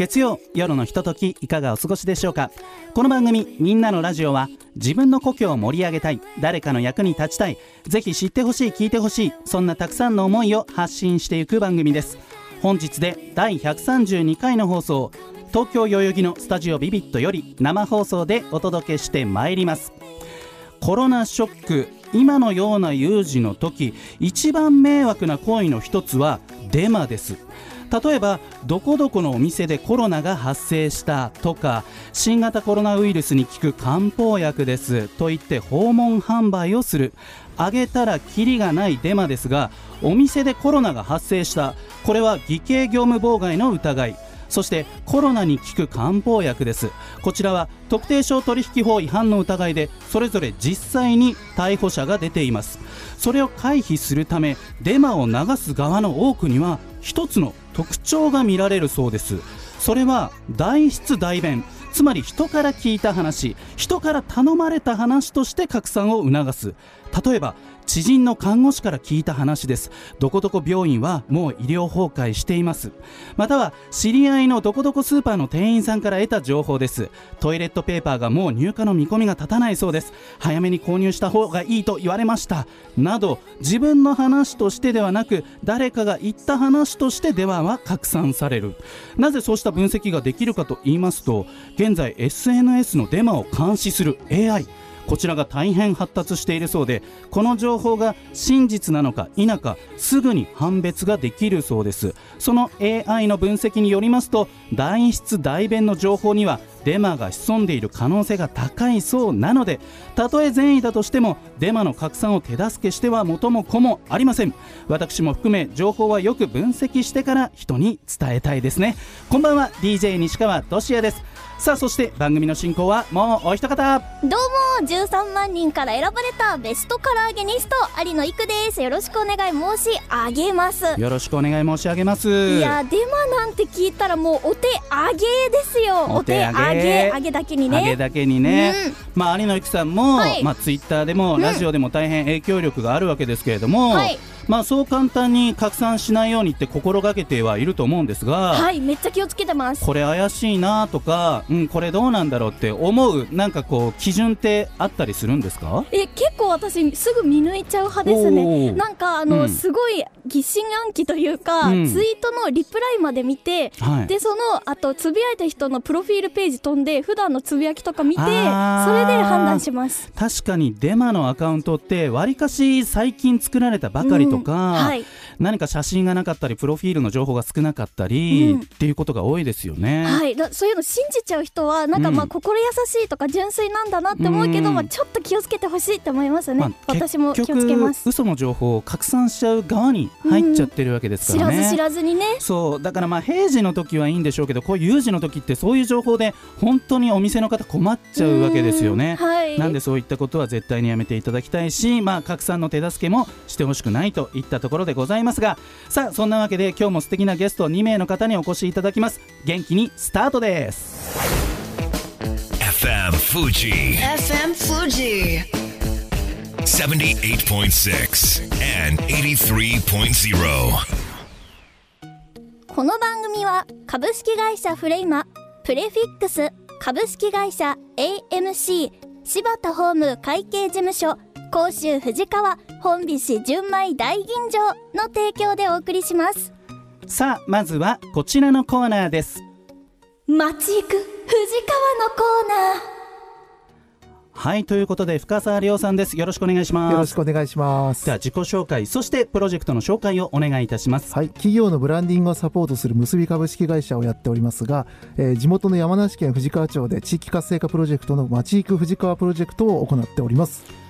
月曜夜のひとときいかがお過ごしでしょうか？この番組「みんなのラジオは」自分の故郷を盛り上げたい誰かの役に立ちたいぜひ知ってほしい聞いてほしいそんなたくさんの思いを発信していく番組です。本日で第132回の放送東京代々木のスタジオビビットより生放送でお届けしてまいります。コロナショック今のような有事の時一番迷惑な行為の一つはデマです。例えばどこどこのお店でコロナが発生したとか新型コロナウイルスに効く漢方薬ですと言って訪問販売をする。あげたらキリがないデマですがお店でコロナが発生した。これは偽計業務妨害の疑い。そしてコロナに効く漢方薬です。こちらは特定商取引法違反の疑いでそれぞれ実際に逮捕者が出ています。それを回避するためデマを流す側の多くには一つの特徴が見られるそうです。それは代筆代弁。つまり人から聞いた話。人から頼まれた話として拡散を促す。例えば知人の看護師から聞いた話です。どこどこ病院はもう医療崩壊しています。または知り合いのどこどこスーパーの店員さんから得た情報です。トイレットペーパーがもう入荷の見込みが立たないそうです。早めに購入した方がいいと言われました。など自分の話としてではなく誰かが言った話としてデマは拡散される。なぜそうした分析ができるかと言いますと現在 SNS のデマを監視する AI こちらが大変発達しているそうでこの情報が真実なのか否かすぐに判別ができるそうです。その AI の分析によりますと代筆代弁の情報にはデマが潜んでいる可能性が高いそうなのでたとえ善意だとしてもデマの拡散を手助けしては元も子もありません。私も含め情報はよく分析してから人に伝えたいですね。こんばんは DJ 西川俊也です。さあそして番組の進行はもうお一方。どうも13万人から選ばれたベストカラーゲニスト有野育です。よろしくお願い申し上げます。よろしくお願い申し上げます。いやデマなんて聞いたらもうお手上げですよ。お手上げ。上げ。だけにね。上げだけにね、うん。まあ有野由紀さんも、はい。まあツイッターでも、んラジオでも大変影響力があるわけですけれども、はいまあそう簡単に拡散しないようにって心がけてはいると思うんですが、はいめっちゃ気をつけてます。これ怪しいなとか、うん、これどうなんだろうって思うなんかこう基準ってあったりするんですか？え結構私すぐ見抜いちゃう派ですおねー。なんかあの、うん。すごい疑心暗鬼というか、うん。ツイートのリプライまで見てはい。でそのあとつぶやいた人のプロフィールページ飛んで普段のつぶやきとか見てそれで判断します。確かにデマのアカウントってわりかし最近作られたばかりとか、はい。何か写真がなかったりプロフィールの情報が少なかったり、うん。っていうことが多いですよね。はい、だそういうの信じちゃう人はなんかまあうん。心優しいとか純粋なんだなって思うけど、うん。まあ、ちょっと気をつけてほしいって思いますね、まあ私も気をつけます。嘘の情報を拡散しちゃう側に入っちゃってるわけですからね。知らず知らずにね。そう。だからまあ平時の時はいいんでしょうけどこういう有事の時ってそういう情報で本当にお店の方困っちゃうわけですよね。うん。はい。なんでそういったことは絶対にやめていただきたいし、まあ、拡散の手助けもしてほしくないといったところでございますがさあそんなわけで今日も素敵なゲスト2名の方にお越しいただきます元気にスタートです FM Fuji FM Fuji. 78.6 and 83.0. この番組は株式会社フレイマプレフィックス株式会社 AMC 柴田ホーム会計事務所甲州藤川本菱純米大吟醸の提供でお送りします。さあまずはこちらのコーナーです。街行く藤川のコーナー。はいということで深澤亮さんです。よろしくお願いします。よろしくお願いします。で。は自己紹介そしてプロジェクトの紹介をお願いいたします。はい、企業のブランディングをサポートする結び株式会社をやっておりますが、えー地元の山梨県富士川町で地域活性化プロジェクトの街行く富士川プロジェクトを行っております。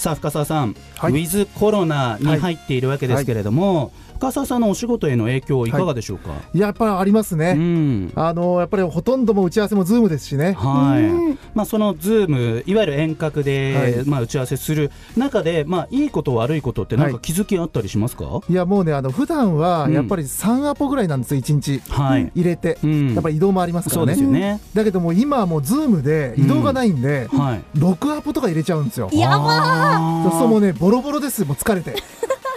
さあ深澤さん、はい。ウィズコロナに入っているわけですけれども、深澤さんのお仕事への影響いかがでしょうか、やっぱりありますね、うん。あのやっぱりほとんどもう打ち合わせも Zoom ですしね。はい。うん。まあ、その Zoom いわゆる遠隔で、はい。まあ、打ち合わせする中で、まあ、いいこと悪いことってなんか気づきあったりしますか、いやもうねあの普段はうんやっぱり3アポぐらいなんですよ1日。はい、入れて、うん。やっぱり移動もありますかそうらねですよね、だけどもう今はもう Zoom で移動がないんで、はい。6アポとか入れちゃうんですよ。やばそうもうねボロボロですもう疲れて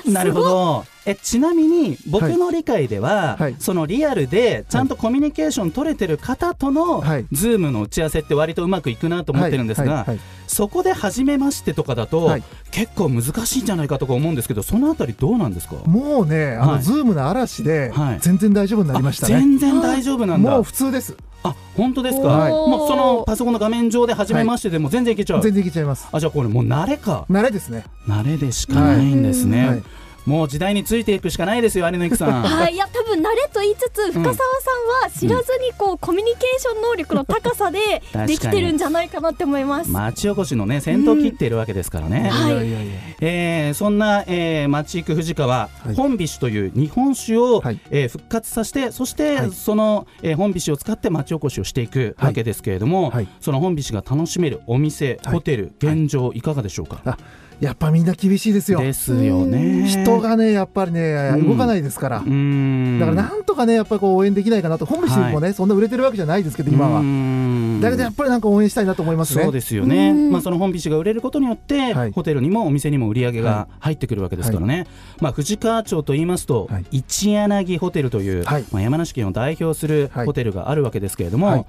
なるほど。えちなみに僕の理解では、はい。そのリアルでちゃんとコミュニケーション取れてる方との、はい。 Zoom の打ち合わせって割とうまくいくなと思ってるんですが、そこで初めましてとかだと、はい。結構難しいんじゃないかとか思うんですけどそのあたりどうなんですか？もうねあの、はい。 Zoom の嵐ではい。全然大丈夫になりましたね、あ全然大丈夫なんだ。もう普通ですあ本当ですか、はい。もうそのパソコンの画面上で初めましてでも全然いけちゃう、全然いけちゃいます。あじゃあこれもう慣れか。慣れですね。慣れでしかないんですね、はいもう時代についていくしかないですよ有野育さん。はい、いや多分慣れと言いつつ深澤さんは知らずにこう、コミュニケーション能力の高さでできてるんじゃないかなって思います。町おこしのね先頭切っているわけですからね、はい。いやいえーそんな、えー、町行く藤川、はい。本菱という日本酒を、はい。えー復活させてそして、はい。その、えー本菱を使って町おこしをしていくわけですけれども、はい。その本菱が楽しめるお店、はい。ホテル現状いかがでしょうか、あやっぱみんな厳しいですよ。ですよね。人がねやっぱりねうん。動かないですから、うーん。だからなんとかねやっぱりこう応援できないかなと。本菱もね、そんな売れてるわけじゃないですけど今は、だけどやっぱりなんか応援したいなと思いますね。そうですよね、うん。まあ、その本菱が売れることによって、はい。ホテルにもお店にも売り上げが入ってくるわけですからね、まあ、藤川町と言いますと、はい。一柳ホテルという、はい。まあ、山梨県を代表するはい。ホテルがあるわけですけれども、はい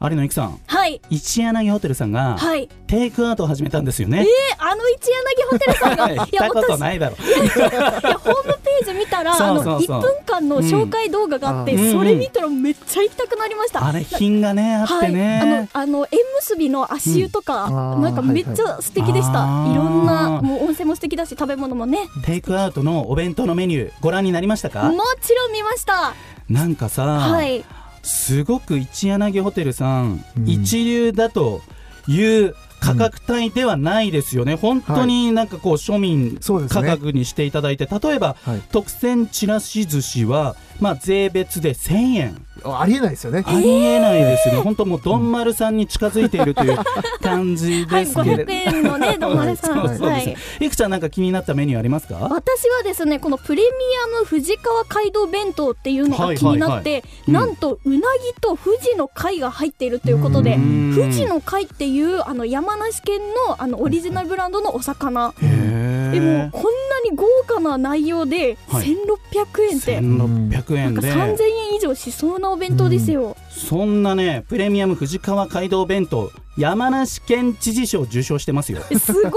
有野由紀さんはい、一柳ホテルさんがはい、テイクアウトを始めたんですよね。えあの一柳ホテルさんが、い。やたこと私ないだろいやホームページ見たら そうあのそう。そう1分間の紹介動画があって、うん。それ見たらめっちゃ行きたくなりました。あれ品がねあってはい、あのね、あの縁結びの足湯とか、うん。あーなんかめっちゃ素敵でした、はいはいいろんあーなもう温泉も素敵だし食べ物もね。テイクアウトのお弁当のメニューご覧になりましたか？もちろん見ました。なんかさ、はいすごく一柳ホテルさん、うん。一流だという価格帯ではないですよね、本当になんかこう庶民価格にしていただいて、例えば、はい。特選ちらし寿司は、まあ、税別で1000円。ありえないですよね、ありえないですね、本当もう、どん丸さんに近づいているという 感じはいですけれど、500円のねどんまれさん。そうはい。いくちゃん、なんか気になったメニューありますか？私はですねこのプレミアム富士川街道弁当っていうのが気になって、はいはい。うん。なんとうなぎと富士の貝が入っているということでうん。富士の貝っていうあの山梨県のあのオリジナルブランドのお魚。へでもーこんなに豪華な内容ではい。1600円って、1600なんか円で3000円以上しそうなお弁当ですよ、そんなねプレミアム富士川街道弁当山梨県知事賞受賞してますよ。えすごい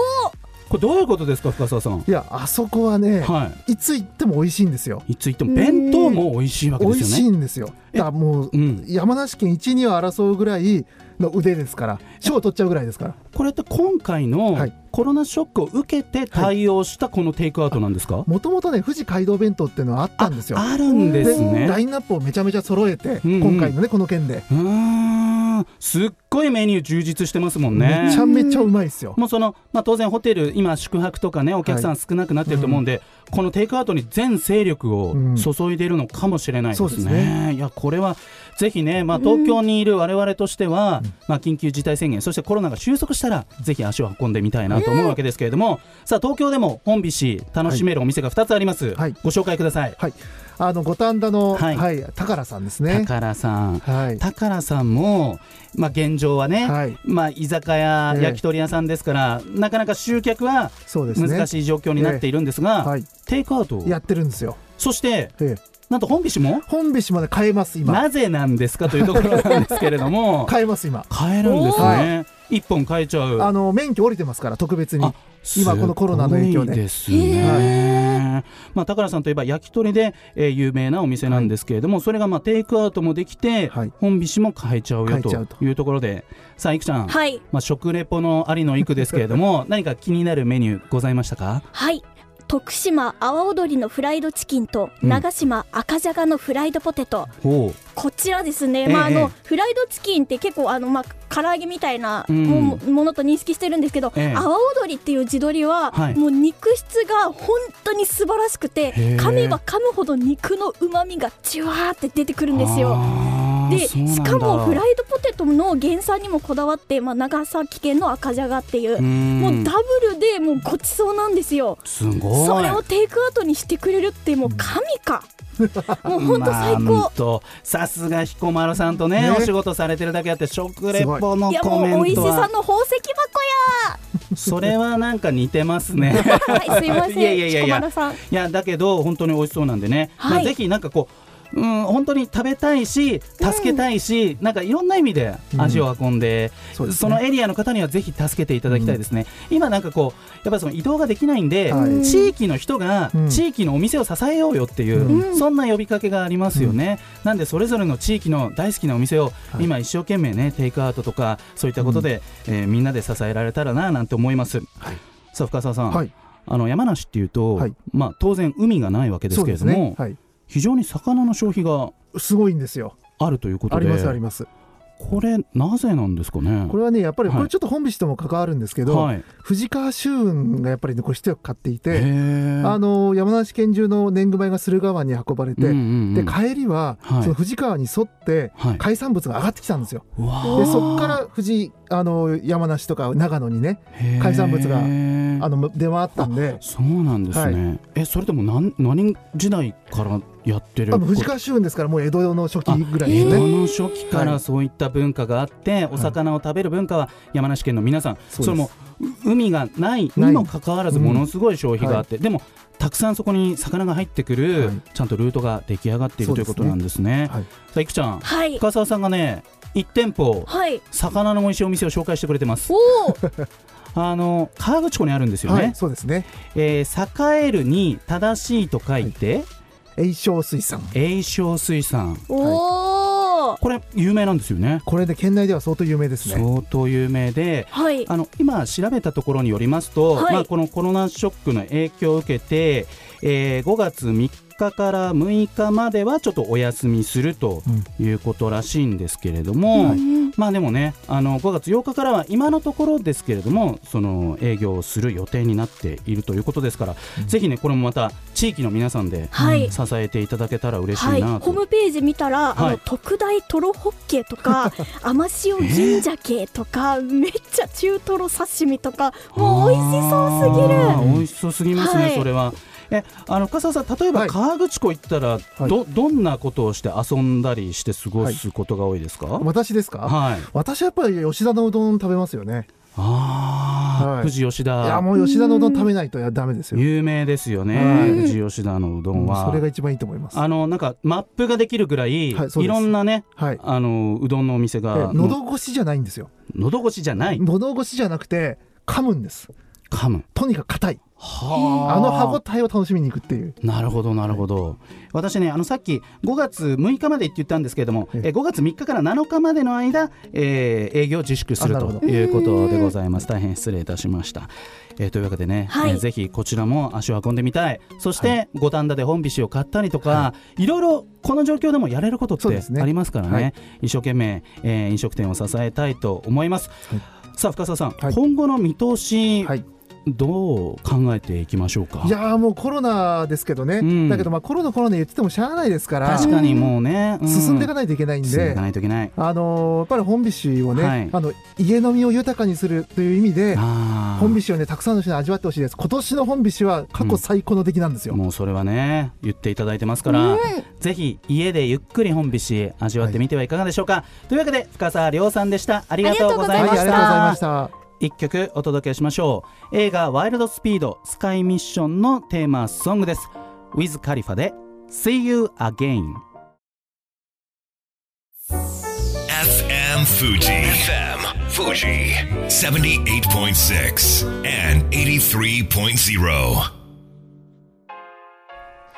これどういうことですか深澤さん？いやあそこはね、はい。つ行っても美味しいんですよ。いつ言っても弁当も美味しいわけ美味しいですよねんですよ。だからもう、うん。山梨県一二を争うぐらいの腕ですから賞を取っちゃうぐらいですから。これって今回のはいコロナショックを受けて対応したこのテイクアウトなんですか、もともとね富士街道弁当っていうのはあったんですよ。あるんですね。ラインナップをめちゃめちゃ揃えて、うんうん。今回のねこの件で、うーん。すっごいメニュー充実してますもんね。めちゃめちゃうまいですよ。もうその、まあ、当然ホテル今宿泊とかねお客さん少なくなってると思うんで、このテイクアウトに全勢力をうん。注いでいるのかもしれないですね,、そうですね。いやこれはぜひね、まあ、東京にいる我々としては、まあ、緊急事態宣言そしてコロナが収束したらぜひ足を運んでみたいなと思うわけですけれども、さあ東京でも本菱楽しめるお店が2つあります、はい。ご紹介ください、はい。あの五反田の、ははいい宝さんですね。宝さん。はい。宝さんも、まあ、現状はね、はい。まあ、居酒屋、ええ。焼き鳥屋さんですからなかなか集客は難しい状況になっているんですが、はい。テイクアウトを。やってるんですよ、そしてええ、なんと本菱も？本菱まで買えます今。なぜなんですかというところなんですけれども。買えます今。買えるんですおね一本買えちゃう。あの免許降りてますから特別に。あ今このコロナの影響で。すごいですね、まあ、高良さんといえば焼き鳥で、えー有名なお店なんですけれども、それがまあテイクアウトもできて、はい。本菱も買えちゃうよとと。いうところで。さあいくちゃん、はい。まあ、食レポのありのいくですけれども 何か気になるメニューございましたか？はい徳島阿波踊りのフライドチキンとうん。長島赤じゃがのフライドポテト、ほう。こちらですね、ええまああのええフライドチキンって結構あの、まあ、唐揚げみたいなうん。も,、ものと認識してるんですけど、ええ。阿波踊りっていう地鶏は、はい。もう肉質が本当に素晴らしくて噛めば噛むほど肉のうまみがじわーって出てくるんですよ。でしかもフライドポテトの原産にもこだわって、まあ、長崎県の赤じゃがっていう、うんもうダブルでもうごちそうなんですよ。すごいそれをテイクアウトにしてくれるってもう神か。もう本当最まあ高ほん。とさすが彦摩呂さんとねねお仕事されてるだけあって食レポのいやコメもう美味しントはさの宝石箱それはなんか似てますねや。はいすいません。いやいやいやいや彦摩呂さん。いやだけど本当に美味しそうなんでね、はいまあ、ぜひなんかこううん、本当に食べたいし助けたいし、なんかいろんな意味で足を運んで、そうですね。そのエリアの方にはぜひ助けていただきたいですね、今なんかこうやっぱりその移動ができないんで、はい。地域の人がうん。地域のお店を支えようよっていう、うん。そんな呼びかけがありますよね、なんでそれぞれの地域の大好きなお店をはい。今一生懸命ねテイクアウトとかそういったことで、えーみんなで支えられたらななんて思います、さあ深澤さん、はい。あの山梨っていうと、はい。まあ、当然海がないわけですけれども、ね。はい非常に魚の消費がすごいんですよ。あるということで。ありますあります。これなぜなんですかね？これはねやっぱりはい。これちょっと本菱とも関わるんですけど、はい、藤川周雲がやっぱりねこう一役買っていへてーあの山梨県中の年貢米が駿河湾に運ばれて、うんうんうん。で帰りは、はい。その藤川に沿ってはい。海産物が上がってきたんですよ。うわでそこから藤あの山梨とか長野にね海産物があの出回ったんで。そうなんですね、えそれでも何何時代からやってる。藤川周雲ですからもう江戸の初期ぐらい江ですね。戸の初期からそういった文化があって、お魚を食べる文化は山梨県の皆さん、そうです。れもう海がないにもかかわらずうん。ものすごい消費があって、でもたくさんそこに魚が入ってくる、はい。ちゃんとルートが出来上がっているということなんですね。はい。さあいくちゃんはい。深澤さんがね1店舗はい。魚の美味しいお店を紹介してくれてます。おお。あの河口湖にあるんですよね、はい、そうですね。えー栄えるに正しいと書いて、栄翔水産。栄翔水産おお。これ有名なんですよねこれで県内では相当有名ですね。相当有名ではい。あの今調べたところによりますと、はいまあ、このコロナショックの影響を受けて、えー5月3日から6日まではちょっとお休みするということらしいんですけれども、うん。まあでもねあの5月8日からは今のところですけれどもその営業をする予定になっているということですから、ぜひねこれもまた地域の皆さんではい。支えていただけたら嬉しはいい、なと、ホームページ見たら、あはい。の特大トロホッケとか 甘塩銀鮭とか、めっちゃ中トロ刺身とかもう美味しそうすぎる。あー美味しそうすぎますね、はい。それは。えあの笠原さん例えばはい河口湖行ったら、はいどどんなことをして遊んだりして過ごすことが多いですか、はい私ですか、私はやっぱり吉田のうどん食べますよね。ああ、はい富士吉いや田もう吉田のうどん食べないとやダメですよ。有名ですよね、はい富士吉田のうどんは。それが一番いいと思います。あのなんかマップができるぐらい、はいいろんなねはい。あのうどんのお店えが喉越しじゃないんですよ。喉越しじゃない？喉越しじゃなくて噛むんです。噛む。とにかく硬い。はあ。の歯ごたえを楽しみに行くっていう。なるほどなるほど、私ねあのさっき5月6日までって言ったんですけれども、ええ。5月3日から7日までの間、えー営業を自粛するということでございます。大変失礼いたしました、えーというわけでね、はい。えーぜひこちらも足を運んでみたい。そして五反田で本菱を買ったりとか、い、ろいろこの状況でもやれることってありますからね。はい。一生懸命、えー飲食店を支えたいと思います、はい。さあ深澤さん、はい。今後の見通し、はい。どう考えていきましょうか？いやーもうコロナですけどね。うん。だけどまあコロナコロナ言っててもしゃあないですから。確かにもうね、うん。進んでいかないといけないんで進んでいか。ないといけない。あのーやっぱり本菱をね、はい。あの家飲みを豊かにするという意味で本菱をねたくさんの人に味わってほしいです。今年の本菱は過去最高の出来なんですよ、もうそれはね言っていただいてますから、ぜひ家でゆっくり本菱味わってみてはいかがでしょうか、というわけで深澤亮さんでした。ありがとうございましはいありがとうございまたした一曲お届けしましょう映画ワイルドスピードスカイミッションのテーマソングですウィズカリファで See You Again FM Fuji. FM Fuji. 78.6 and 83.0.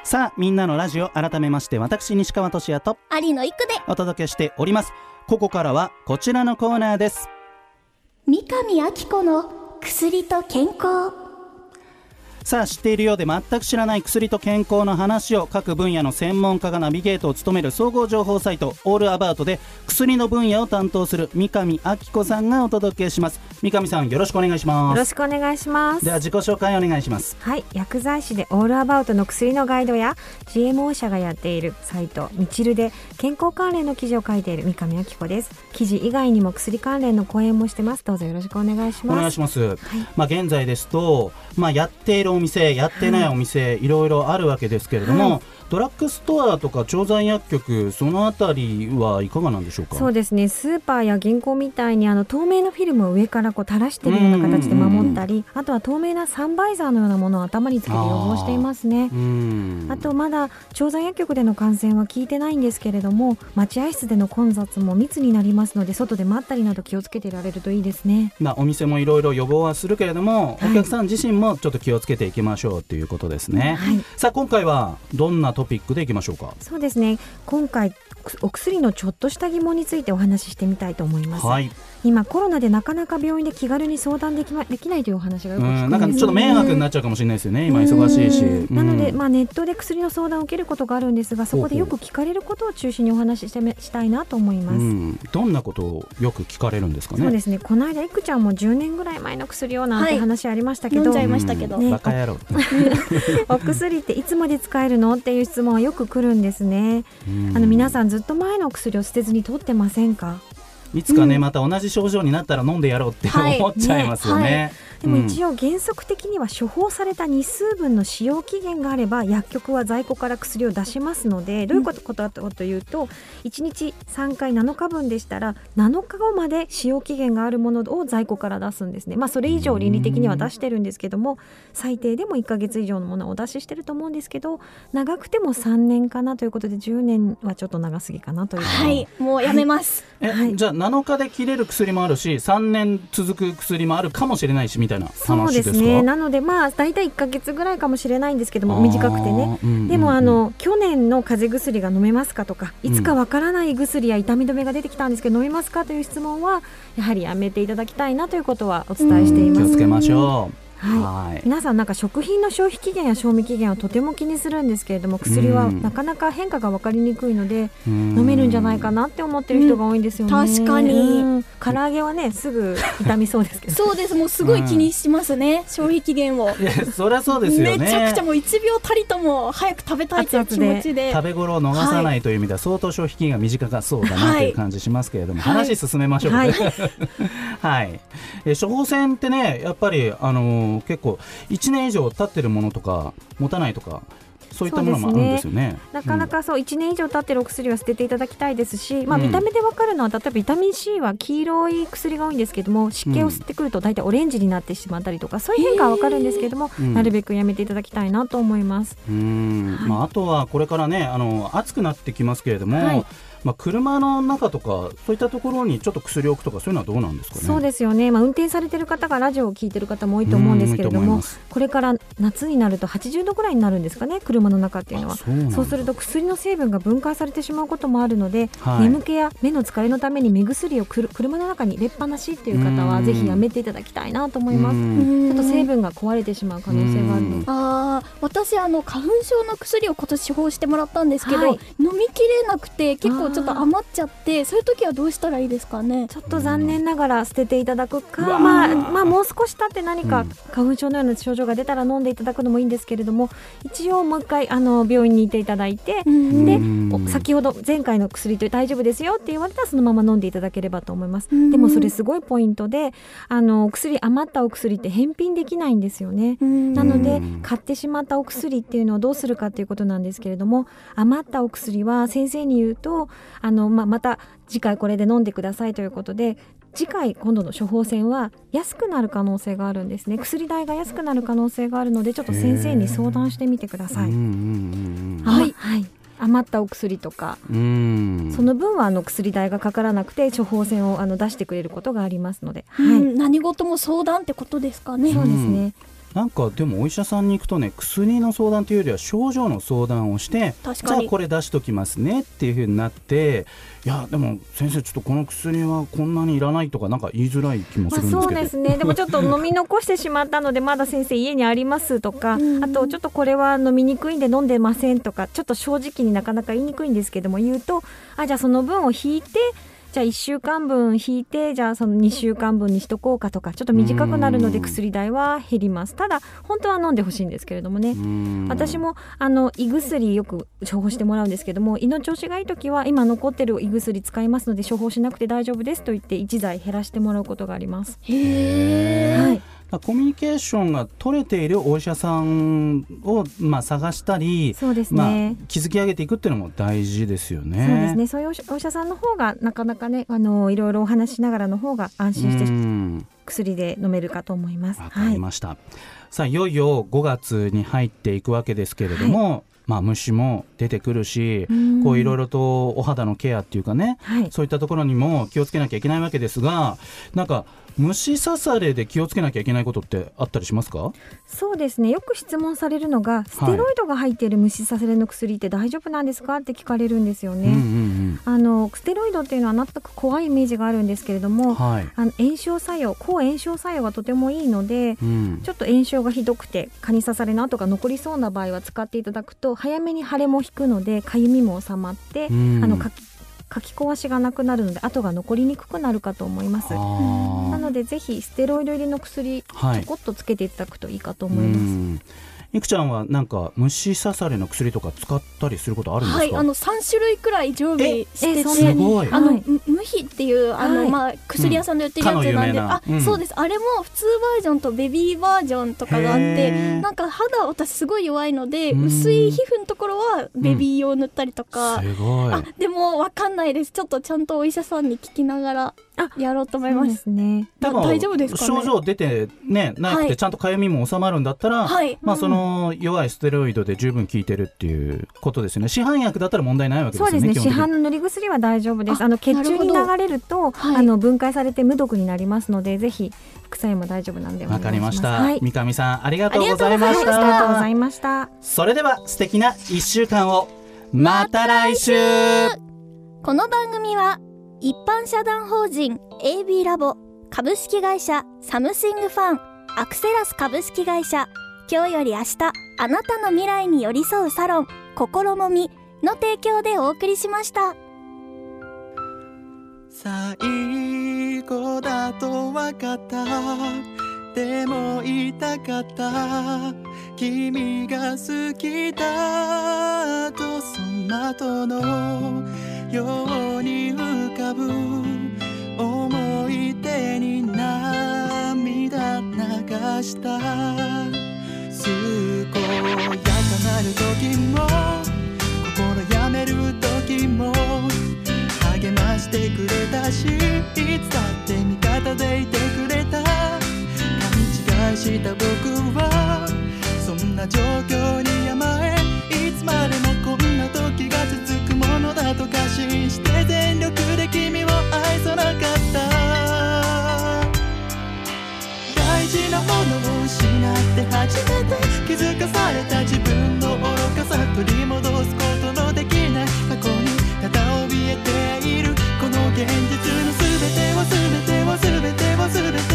さあみんなのラジオ改めまして私西川俊也と有野育でお届けしておりますここからはこちらのコーナーです三上明子の薬と健康。さあ知っているようで全く知らない薬と健康の話を各分野の専門家がナビゲートを務める総合情報サイトオールアバウトで薬の分野を担当する三上明子さんがお届けします。三上さんよろしくお願いしよます。ろしくお願いします。では自己紹介お願いします。はい薬剤師でオールアバウトの薬のガイドや GMO 社がやっているサイトみちるで健康関連の記事を書いている三上明子です。記事以外にも薬関連の講演もしてます。どうぞよろしくお願いしおます。願いします、まあ現在ですと、まあ、やっているお店やってないお店、い、ろいろあるわけですけれども、ドラッグストアとか調剤薬局そのあたりはいかがなんでしょうか？そうですね。スーパーや銀行みたいにあの透明のフィルムを上からこう垂らしているような形で守ったりあとは透明なサンバイザーのようなものを頭につけて予防していますね。うん。あとまだ調剤薬局での感染は聞いてないんですけれども待合室での混雑も密になりますので外で待ったりなど気をつけていられるといいですね。まあ、お店もいろいろ予防はするけれども、はい。お客さん自身もちょっと気をつけていきましょうということですね、はい。さあ今回はどんなトピックでいきましょうか。そうですね。今回お薬のちょっとした疑問についてお話ししてみたいと思います、はい。今コロナでなかなか病院で気軽に相談でき,、ま、できないというお話がよくうん聞くんですよねなんかちょっと迷惑になっちゃうかもしれないですよね。今忙しいし。うん。なので、うんまあ、ネットで薬の相談を受けることがあるんですがそこでよく聞かれることを中心にお話ししてめしたいなと思います。うん。どんなことをよく聞かれるんですかね？そうですね。この間いくちゃんも10年ぐらい前の薬をなんてはい。話ありましたけど、飲んじゃいましたけど、ね。バカ野郎、お薬っていつまで使えるのっていう質問はよく来るんですね。あの皆さんずっと前のお薬を捨てずに取ってませんか？いつかね、うんまた同じ症状になったら飲んでやろうってはい。思っちゃいますよね。ね。でも一応原則的には処方された日数分の使用期限があれば薬局は在庫から薬を出しますのでどういうことことかというと1日3回7日分でしたら7日後まで使用期限があるものを在庫から出すんですね。まあそれ以上倫理的には出してるんですけども最低でも1ヶ月以上のものをお出ししてると思うんですけど長くても3年かなということで10年はちょっと長すぎかなというはい。もうやめます、え、はい。じゃあ7日で切れる薬もあるし3年続く薬もあるかもしれないしみたいなそう話ですか？ですね。なのでまあ大体1ヶ月ぐらいかもしれないんですけども短くてね。うんうんうん。でもあの去年の風邪薬が飲めますかとかいつかわからない薬や痛み止めが出てきたんですけど飲めますかという質問はやはりやめていただきたいなということはお伝えしています。気をつけましょう。はい。はい。皆さんなんか食品の消費期限や賞味期限をとても気にするんですけれども薬はうん。なかなか変化が分かりにくいので飲飲めるんじゃないかなって思ってる人が多いんですよね。うん。確かに。うん。唐揚げはねすぐ痛みそうですけど。そうです。もうすごい気にしますね、消費期限を。いやそりゃそうですよね。めちゃくちゃもう1秒たりとも早く食べたいという気持ちで。食べ頃を逃さないという意味では相当消費期限が短かそうだなという感じしますけれども、話進めましょうかね。はい、え処方箋ってねやっぱりあのー結構1年以上経ってるものとか持たないとかそういったものもあるんですよね。なかなかそう1年以上経ってるお薬は捨てていただきたいですし、まあ、うん見た目でわかるのは例えばビタミン C は黄色い薬が多いんですけども湿気を吸ってくると大体オレンジになってしまったりとかそういう変化はわかるんですけども、うん。なるべくやめていただきたいなと思います。うん。まあ、あとはこれからねあの暑くなってきますけれども、はいまあ、車の中とかそういったところにちょっと薬を置くとかそういうのはどうなんですかね？そうですよね、まあ、運転されてる方がラジオを聞いてる方も多いと思うんですけれどもこれから夏になると80度ぐらいになるんですかね？車の中っていうのは。あそうすると薬の成分が分解されてしまうこともあるので、はい。眠気や目の疲れのために目薬をくる車の中に入れっぱなしっていう方うん。はぜひやめていただきたいなと思います。うん。ちょっと成分が壊れてしまう可能性があるので。あー私あの花粉症の薬を今年処方してもらったんですけど、はい。飲みきれなくて結構ちょっと余っちゃってそういう時はどうしたらいいですかね？ちょっと残念ながら捨てていただくうか、まあ、まあもう少し経って何かうん花粉症のような症状が出たら飲んでいただくのもいいんですけれども一応もう一回あの病院に行っていただいて、うん。で先ほど前回の薬で大丈夫ですよって言われたらそのまま飲んでいただければと思います、うん。でもそれすごいポイントであのお薬余ったお薬って返品できないんですよね、なのでうん。買ってしまったお薬っていうのをどうするかっていうことなんですけれども余ったお薬は先生に言うとあの、まあ、また次回これで飲んでくださいということで次回今度の処方箋は安くなる可能性があるんですね。薬代が安くなる可能性があるのでちょっと先生に相談してみてください。はい、はい、余ったお薬とか。その分はあの薬代がかからなくて処方箋をあの出してくれることがありますので、はい、うん何事も相談ってことですかね。そうですね。なんかでもお医者さんに行くとね薬の相談というよりは症状の相談をしてじゃあ確かにこれ出しときますねっていうふうになっていやでも先生ちょっとこの薬はこんなにいらないとかなんか言いづらい気もすまあ、るんですけど、そうですね。でもちょっと飲み残してしまったので まだ先生家にありますとかうん。あとちょっとこれは飲みにくいんで飲んでませんとかちょっと正直になかなか言いにくいんですけども言うとあじゃあその分を引いてじゃあ1週間分引いてじゃあその2週間分にしとこうかとかちょっと短くなるのでうん薬代は減ります。ただ本当は飲んでほしいんですけれどもね。うん。私もあの胃薬よく処方してもらうんですけども胃の調子がいい時は今残ってる胃薬使いますので処方しなくて大丈夫ですと言って1剤減らしてもらうことがあります。へー。はいだからコミュニケーションが取れているお医者さんを、まあ、探したり、そうですまあね。、築き上げていくっていうのも大事ですよね。そうですね。そういうお医者さんの方がなかなかね、あのいろいろお話しながらの方が安心してうん薬で飲めるかと思います。わかりました、さあいよいよ5月に入っていくわけですけれども、まあ虫も出てくるし、こういろいろ。ろとお肌のケアっていうかねはい。そういったところにも気をつけなきゃいけないわけですがなんか虫刺されで気をつけなきゃいけないことってあったりしますか？そうですね。よく質問されるのが、ステロイドが入っている虫刺されの薬って大丈夫なんですかって聞かれるんですよね。うんうんあのステロイドっていうのは全く怖いイメージがあるんですけれどうんも、はい、あの炎症作用、抗炎症作用がとてもいいので、うん。ちょっと炎症がひどくて蚊に刺されの跡が残りそうな場合は使っていただくと早めに腫れも引くのでかゆみも収まって、うん。あのかきかき壊しがなくなるので跡が残りにくくなるかと思います。なのでぜひステロイド入りの薬ちはいょこっとつけていただくといいかと思います。うんいくちゃんはなんか虫刺されの薬とか使ったりすることあるんですか、はい、あの三種類くらい常備してえて、あの、はい。む無比っていうあの、はい。まあ薬屋さんで売ってるやつなんで、うん。あ、うん。そうです。あれも普通バージョンとベビーバージョンとかがあっへて、ー。なんか肌私すごい弱いので、うん。薄い皮膚のところはベビー用塗ったりとか。すごい。あでもわかんないです。ちょっとちゃんとお医者さんに聞きながらあやろうと思います。すね。大丈夫ですかね？症状出てねなくはい。てちゃんとかゆみも収まるんだったら、はい。まあその弱いステロイドで十分効いてるっていうことですよね市販薬だったら問題ないわけですよねそうですね。市販の塗り薬は大丈夫です。ああの血中に流れると、はいあの分解されて無毒になりますので、ぜひ副作用も大丈夫なんでわ。かりました、はい。三上さんありがとうございましありがとうございましたありがとうございました。それでは素敵な一週間をまた来週この番組は一般社団法人 AB ラボ株式会社サムシングファンアクセラス株式会社今日より明日あなたの未来に寄り添うサロン心もみの提供でお送りしました。最後だと分かったでも言いたかった。君が好きだとその後のように浮かぶ。思い出に涙流した。健やかなる時も心やめる時も励ましてくれたしいつだって味方でいてくれた。勘違いした僕はそんな状況に甘えいつまでもこんな時が続くものだと過信してて失って初めて気づかされた自分の愚かさ取り戻すことのできない過去にただ怯えている。この現実の全てを全てを全てを全て